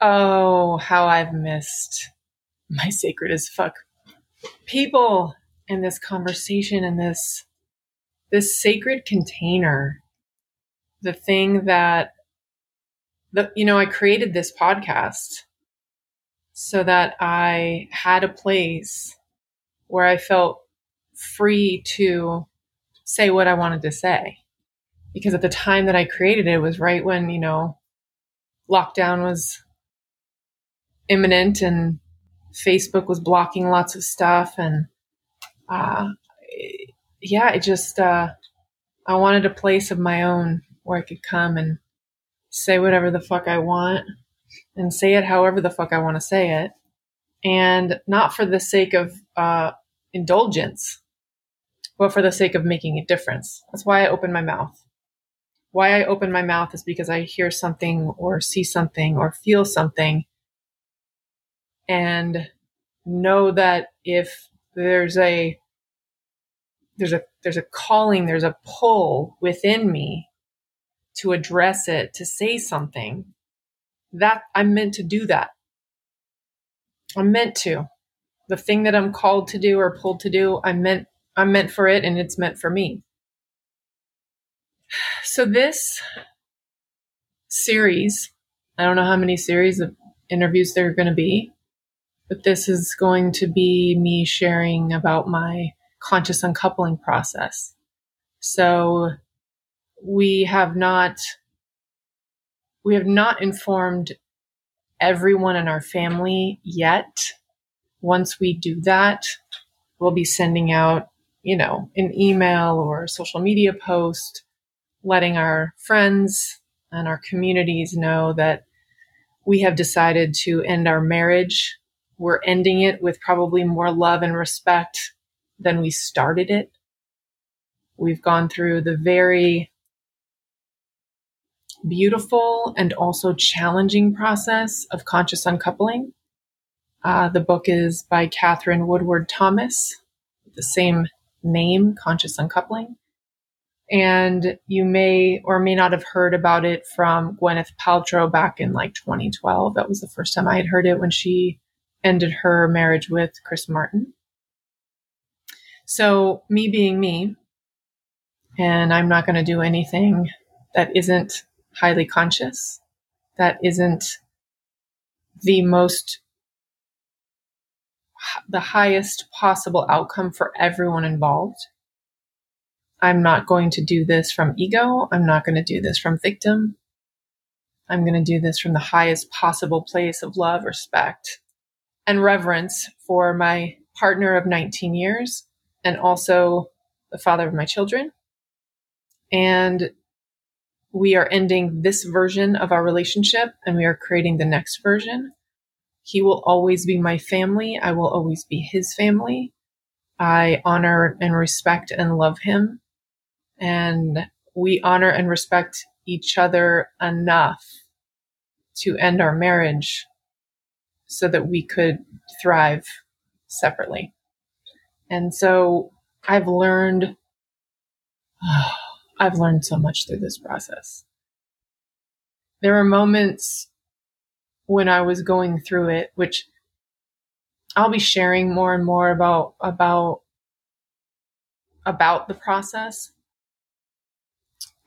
Oh, how I've missed my sacred as fuck people in this conversation and this this sacred container. The thing that the you know, I created this podcast so that I had a place where I felt free to say what I wanted to say. Because at the time that I created it, it was right when, you know, lockdown was imminent and Facebook was blocking lots of stuff. And uh, yeah, it just, uh, I wanted a place of my own where I could come and say whatever the fuck I want and say it however the fuck I want to say it. And not for the sake of uh, indulgence, but for the sake of making a difference. That's why I open my mouth. Why I open my mouth is because I hear something or see something or feel something and know that if there's a there's a there's a calling, there's a pull within me to address it, to say something, that I'm meant to do that. I'm meant to. The thing that I'm called to do or pulled to do, I'm meant I'm meant for it and it's meant for me. So this series, I don't know how many series of interviews there are going to be, but this is going to be me sharing about my conscious uncoupling process. So we have not we have not informed everyone in our family yet. Once we do that, we'll be sending out, you know, an email or a social media post letting our friends and our communities know that we have decided to end our marriage. We're ending it with probably more love and respect than we started it. We've gone through the very beautiful and also challenging process of conscious uncoupling. Uh, the book is by Katherine Woodward Thomas, the same name, Conscious Uncoupling. And you may or may not have heard about it from Gwyneth Paltrow back in like 2012. That was the first time I had heard it when she ended her marriage with Chris Martin. So, me being me, and I'm not going to do anything that isn't highly conscious, that isn't the most, the highest possible outcome for everyone involved. I'm not going to do this from ego. I'm not going to do this from victim. I'm going to do this from the highest possible place of love, respect, and reverence for my partner of 19 years and also the father of my children. And we are ending this version of our relationship and we are creating the next version. He will always be my family. I will always be his family. I honor and respect and love him. And we honor and respect each other enough to end our marriage so that we could thrive separately. And so I've learned, oh, I've learned so much through this process. There were moments when I was going through it, which I'll be sharing more and more about, about, about the process.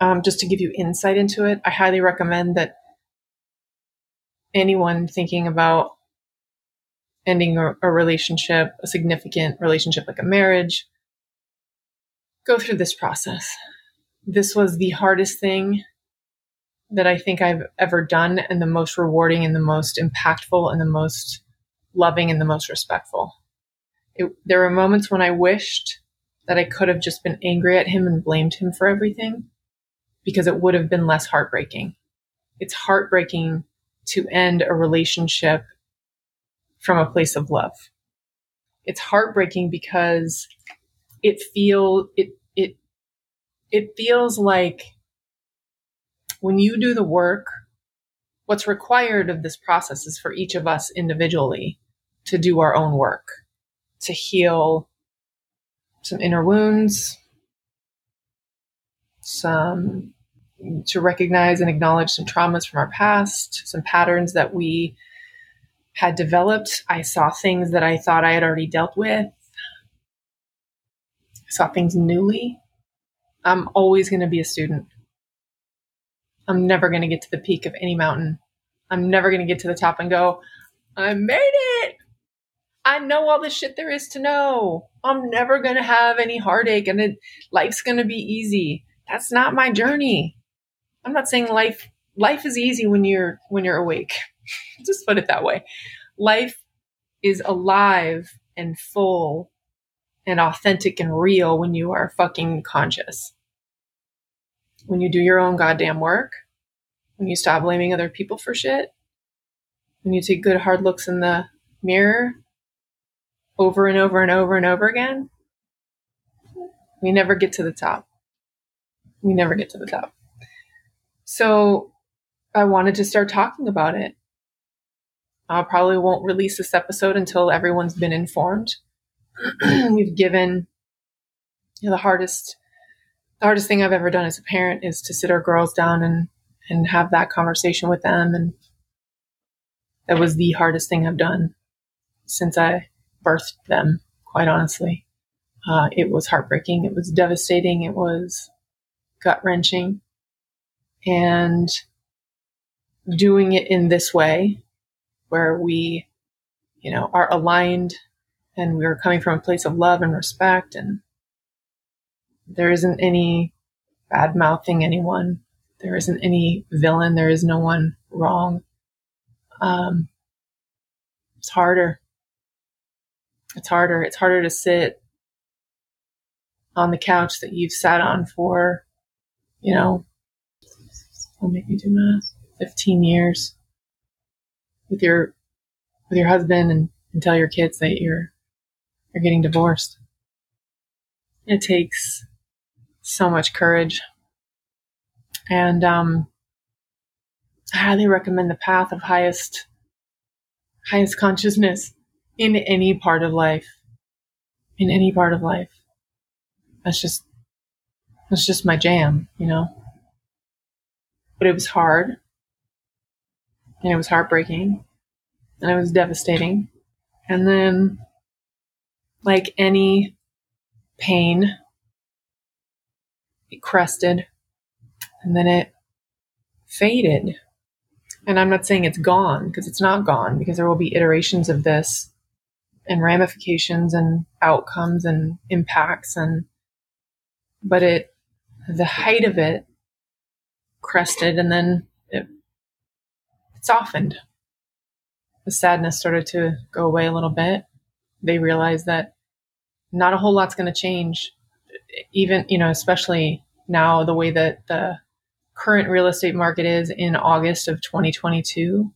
Um, just to give you insight into it, I highly recommend that anyone thinking about ending a, a relationship, a significant relationship like a marriage, go through this process this was the hardest thing that I think I've ever done, and the most rewarding, and the most impactful, and the most loving, and the most respectful. It, there were moments when I wished that I could have just been angry at him and blamed him for everything because it would have been less heartbreaking. It's heartbreaking to end a relationship from a place of love. It's heartbreaking because it feel it it feels like when you do the work, what's required of this process is for each of us individually to do our own work, to heal some inner wounds, some to recognize and acknowledge some traumas from our past, some patterns that we had developed. I saw things that I thought I had already dealt with. I saw things newly. I'm always going to be a student. I'm never going to get to the peak of any mountain. I'm never going to get to the top and go, I made it. I know all the shit there is to know. I'm never going to have any heartache and it, life's going to be easy. That's not my journey. I'm not saying life life is easy when you're when you're awake. Just put it that way. Life is alive and full and authentic and real when you are fucking conscious. When you do your own goddamn work, when you stop blaming other people for shit, when you take good hard looks in the mirror over and over and over and over again, we never get to the top. We never get to the top. So I wanted to start talking about it. I probably won't release this episode until everyone's been informed. We've given you know, the hardest the hardest thing I've ever done as a parent is to sit our girls down and and have that conversation with them and that was the hardest thing I've done since I birthed them, quite honestly. Uh, it was heartbreaking. It was devastating. It was gut wrenching. And doing it in this way, where we, you know, are aligned and we're coming from a place of love and respect, and there isn't any bad mouthing anyone. There isn't any villain. There is no one wrong. Um, it's harder. It's harder. It's harder to sit on the couch that you've sat on for, you know, I'll do math, 15 years with your, with your husband and, and tell your kids that you're, you're getting divorced. It takes so much courage. And, um, I highly recommend the path of highest, highest consciousness in any part of life. In any part of life. That's just, that's just my jam, you know? But it was hard. And it was heartbreaking. And it was devastating. And then, like any pain, it crested. And then it faded. And I'm not saying it's gone because it's not gone because there will be iterations of this and ramifications and outcomes and impacts and but it the height of it crested and then softened the sadness started to go away a little bit they realized that not a whole lot's going to change even you know especially now the way that the current real estate market is in august of 2022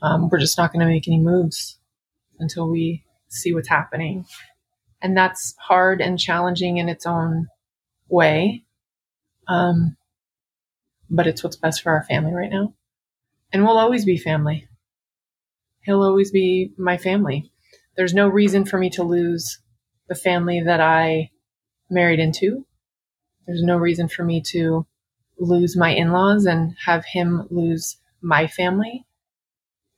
um, we're just not going to make any moves until we see what's happening. And that's hard and challenging in its own way. Um, but it's what's best for our family right now. And we'll always be family. He'll always be my family. There's no reason for me to lose the family that I married into. There's no reason for me to lose my in laws and have him lose my family.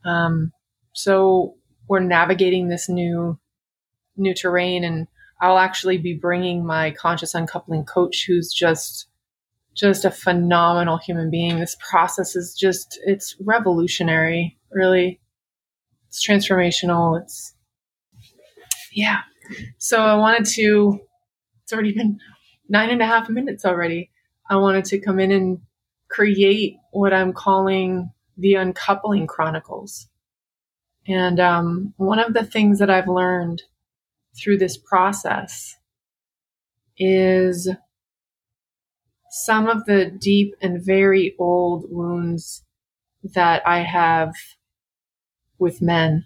Um, so we're navigating this new new terrain and I'll actually be bringing my conscious uncoupling coach who's just just a phenomenal human being. This process is just it's revolutionary, really. It's transformational. It's yeah. So I wanted to it's already been nine and a half minutes already. I wanted to come in and create what I'm calling the uncoupling chronicles. And um, one of the things that I've learned through this process is some of the deep and very old wounds that I have with men,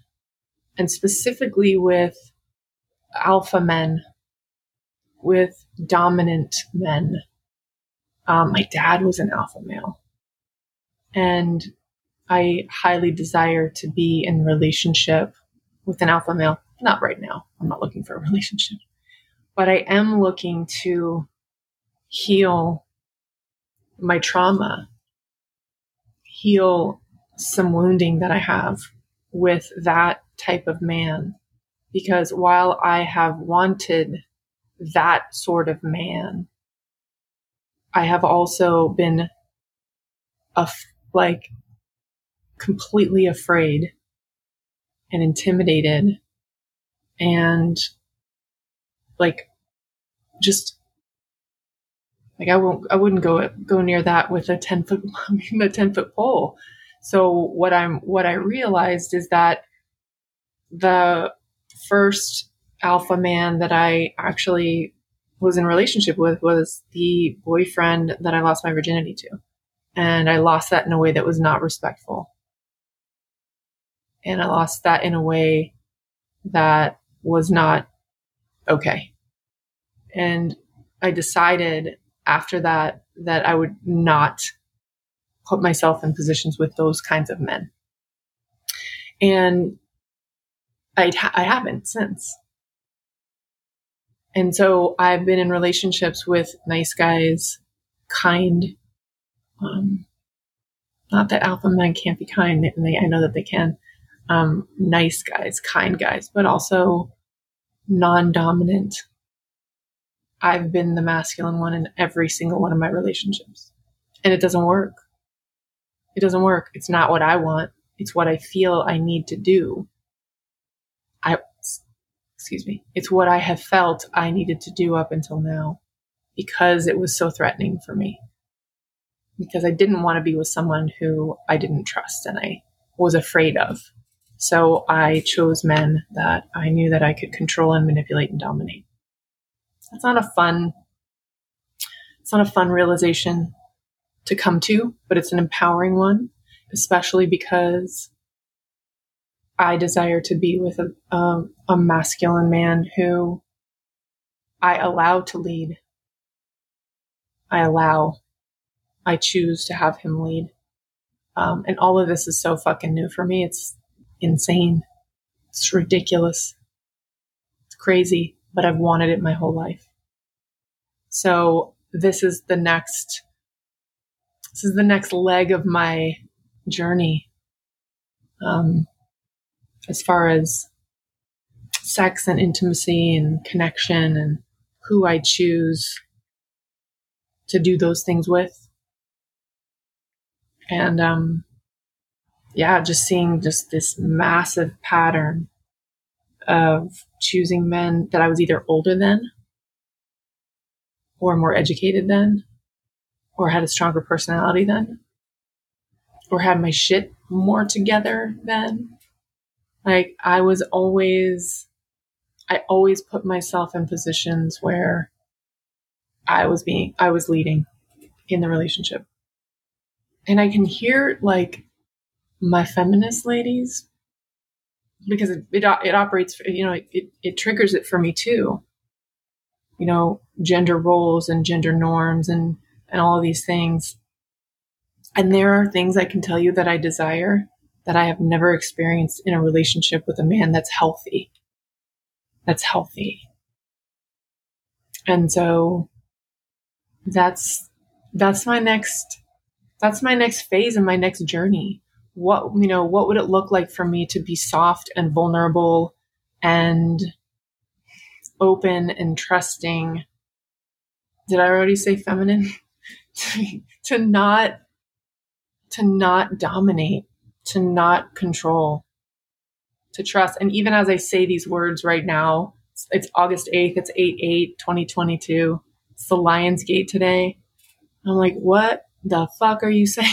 and specifically with alpha men, with dominant men. Um, my dad was an alpha male. And I highly desire to be in relationship with an alpha male. Not right now. I'm not looking for a relationship, but I am looking to heal my trauma, heal some wounding that I have with that type of man. Because while I have wanted that sort of man, I have also been af- like completely afraid and intimidated and like just like I won't I wouldn't go go near that with a 10 foot a 10 foot pole. So what I'm what I realized is that the first alpha man that I actually was in relationship with was the boyfriend that I lost my virginity to. And I lost that in a way that was not respectful. And I lost that in a way that was not okay. And I decided after that that I would not put myself in positions with those kinds of men. And I, I haven't since. And so I've been in relationships with nice guys, kind. Um, not that alpha men can't be kind, and they, I know that they can. Um, nice guys, kind guys, but also non-dominant. I've been the masculine one in every single one of my relationships, and it doesn't work. It doesn't work. It's not what I want. It's what I feel I need to do. I excuse me, it's what I have felt I needed to do up until now because it was so threatening for me. Because I didn't want to be with someone who I didn't trust and I was afraid of. So I chose men that I knew that I could control and manipulate and dominate. That's not a fun, it's not a fun realization to come to, but it's an empowering one, especially because I desire to be with a, a, a masculine man who I allow to lead. I allow, I choose to have him lead. Um, and all of this is so fucking new for me. It's insane. It's ridiculous. It's crazy, but I've wanted it my whole life. So this is the next, this is the next leg of my journey. Um, as far as sex and intimacy and connection and who I choose to do those things with. And um, yeah, just seeing just this massive pattern of choosing men that I was either older than or more educated than or had a stronger personality than or had my shit more together than like I was always, I always put myself in positions where I was being, I was leading in the relationship. And I can hear like my feminist ladies because it, it, it operates, you know, it, it triggers it for me too. You know, gender roles and gender norms and, and all of these things. And there are things I can tell you that I desire that I have never experienced in a relationship with a man that's healthy. That's healthy. And so that's, that's my next, that's my next phase and my next journey. What, you know, what would it look like for me to be soft and vulnerable and open and trusting? Did I already say feminine? to not, to not dominate to not control, to trust. And even as I say these words right now, it's August 8th, it's 8 8, 2022. It's the Lion's Gate today. I'm like, what the fuck are you saying?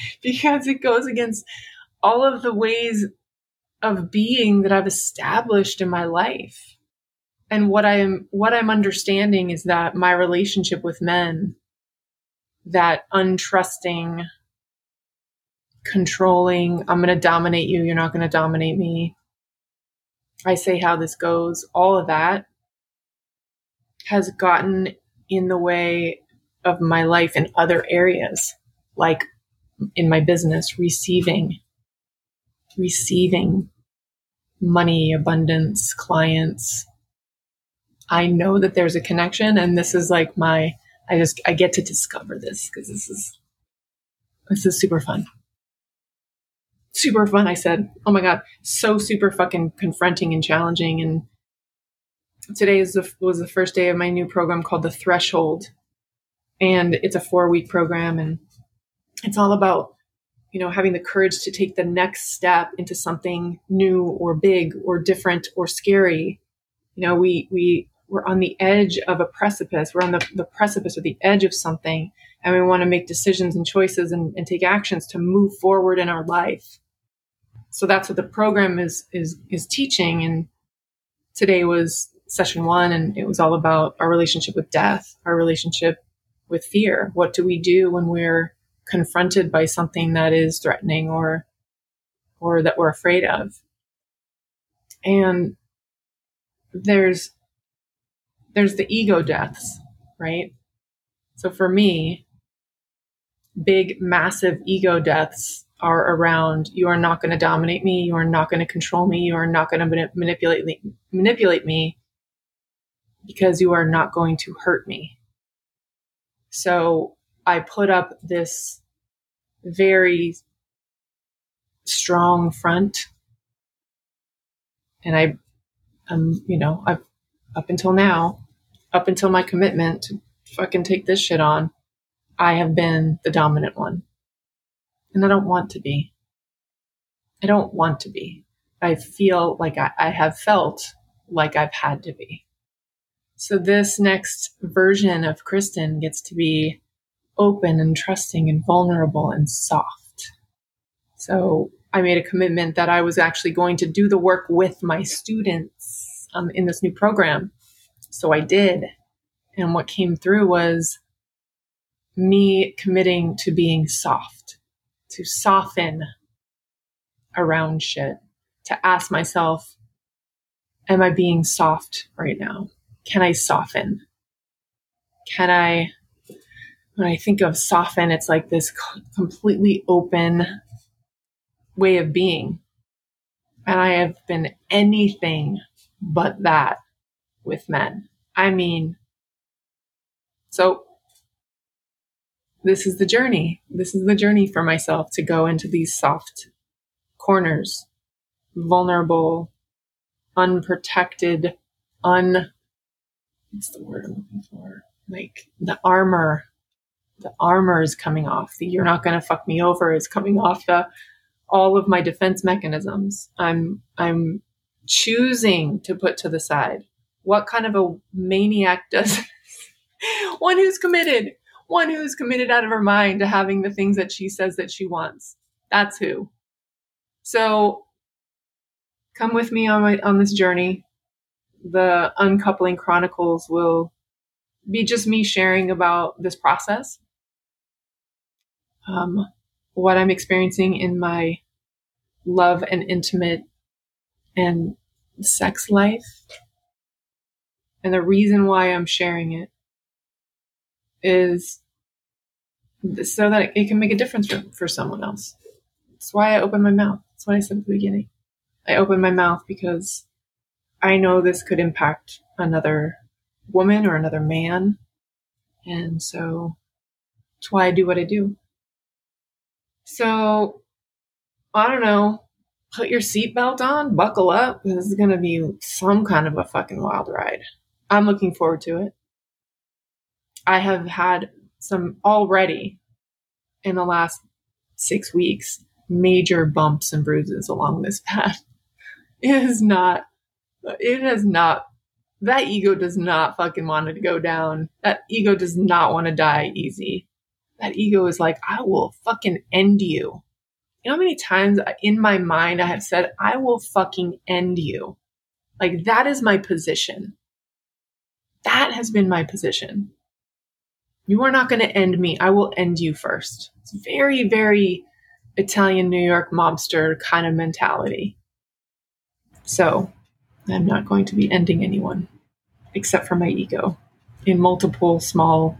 because it goes against all of the ways of being that I've established in my life. And what I'm what I'm understanding is that my relationship with men, that untrusting, controlling, I'm going to dominate you, you're not going to dominate me. I say how this goes, all of that has gotten in the way of my life in other areas, like in my business, receiving, receiving money, abundance, clients. I know that there's a connection, and this is like my I just I get to discover this because this is this is super fun. Super fun, I said. Oh my god, so super fucking confronting and challenging. And today is the, was the first day of my new program called the Threshold, and it's a four week program, and it's all about you know having the courage to take the next step into something new or big or different or scary. You know, we we we're on the edge of a precipice. We're on the, the precipice or the edge of something, and we want to make decisions and choices and, and take actions to move forward in our life. So that's what the program is is is teaching. And today was session one, and it was all about our relationship with death, our relationship with fear. What do we do when we're confronted by something that is threatening or or that we're afraid of? And there's there's the ego deaths, right? So for me, big, massive ego deaths are around you are not going to dominate me, you are not going to control me, you are not going to manipulate me, manipulate me because you are not going to hurt me. So I put up this very strong front and I um you know I've up until now up until my commitment to fucking take this shit on, I have been the dominant one. And I don't want to be. I don't want to be. I feel like I, I have felt like I've had to be. So this next version of Kristen gets to be open and trusting and vulnerable and soft. So I made a commitment that I was actually going to do the work with my students um, in this new program so I did. And what came through was me committing to being soft, to soften around shit, to ask myself, am I being soft right now? Can I soften? Can I, when I think of soften, it's like this completely open way of being. And I have been anything but that with men. I mean, so this is the journey. This is the journey for myself to go into these soft corners, vulnerable, unprotected, un, what's the word I'm looking for? Like the armor, the armor is coming off. The you're not going to fuck me over is coming off the, all of my defense mechanisms. I'm, I'm choosing to put to the side what kind of a maniac does one who's committed, one who's committed out of her mind to having the things that she says that she wants. That's who. So come with me on my on this journey. The uncoupling chronicles will be just me sharing about this process. Um, what I'm experiencing in my love and intimate and sex life and the reason why I'm sharing it is so that it can make a difference for, for someone else. That's why I open my mouth. That's what I said at the beginning. I open my mouth because I know this could impact another woman or another man. And so that's why I do what I do. So I don't know. Put your seatbelt on, buckle up. This is going to be some kind of a fucking wild ride. I'm looking forward to it. I have had some already in the last six weeks major bumps and bruises along this path. It is not, it has not, that ego does not fucking want to go down. That ego does not want to die easy. That ego is like, I will fucking end you. You know how many times in my mind I have said, I will fucking end you? Like, that is my position. That has been my position. You are not going to end me. I will end you first. It's very, very Italian New York mobster kind of mentality. So I'm not going to be ending anyone except for my ego in multiple small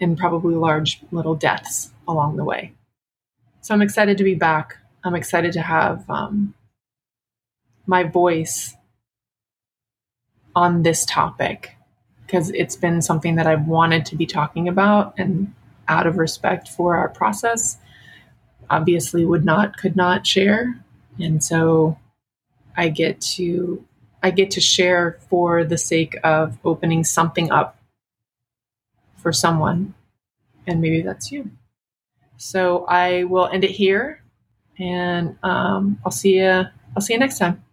and probably large little deaths along the way. So I'm excited to be back. I'm excited to have um, my voice on this topic because it's been something that I've wanted to be talking about and out of respect for our process, obviously would not, could not share. And so I get to I get to share for the sake of opening something up for someone. And maybe that's you. So I will end it here and um, I'll see you I'll see you next time.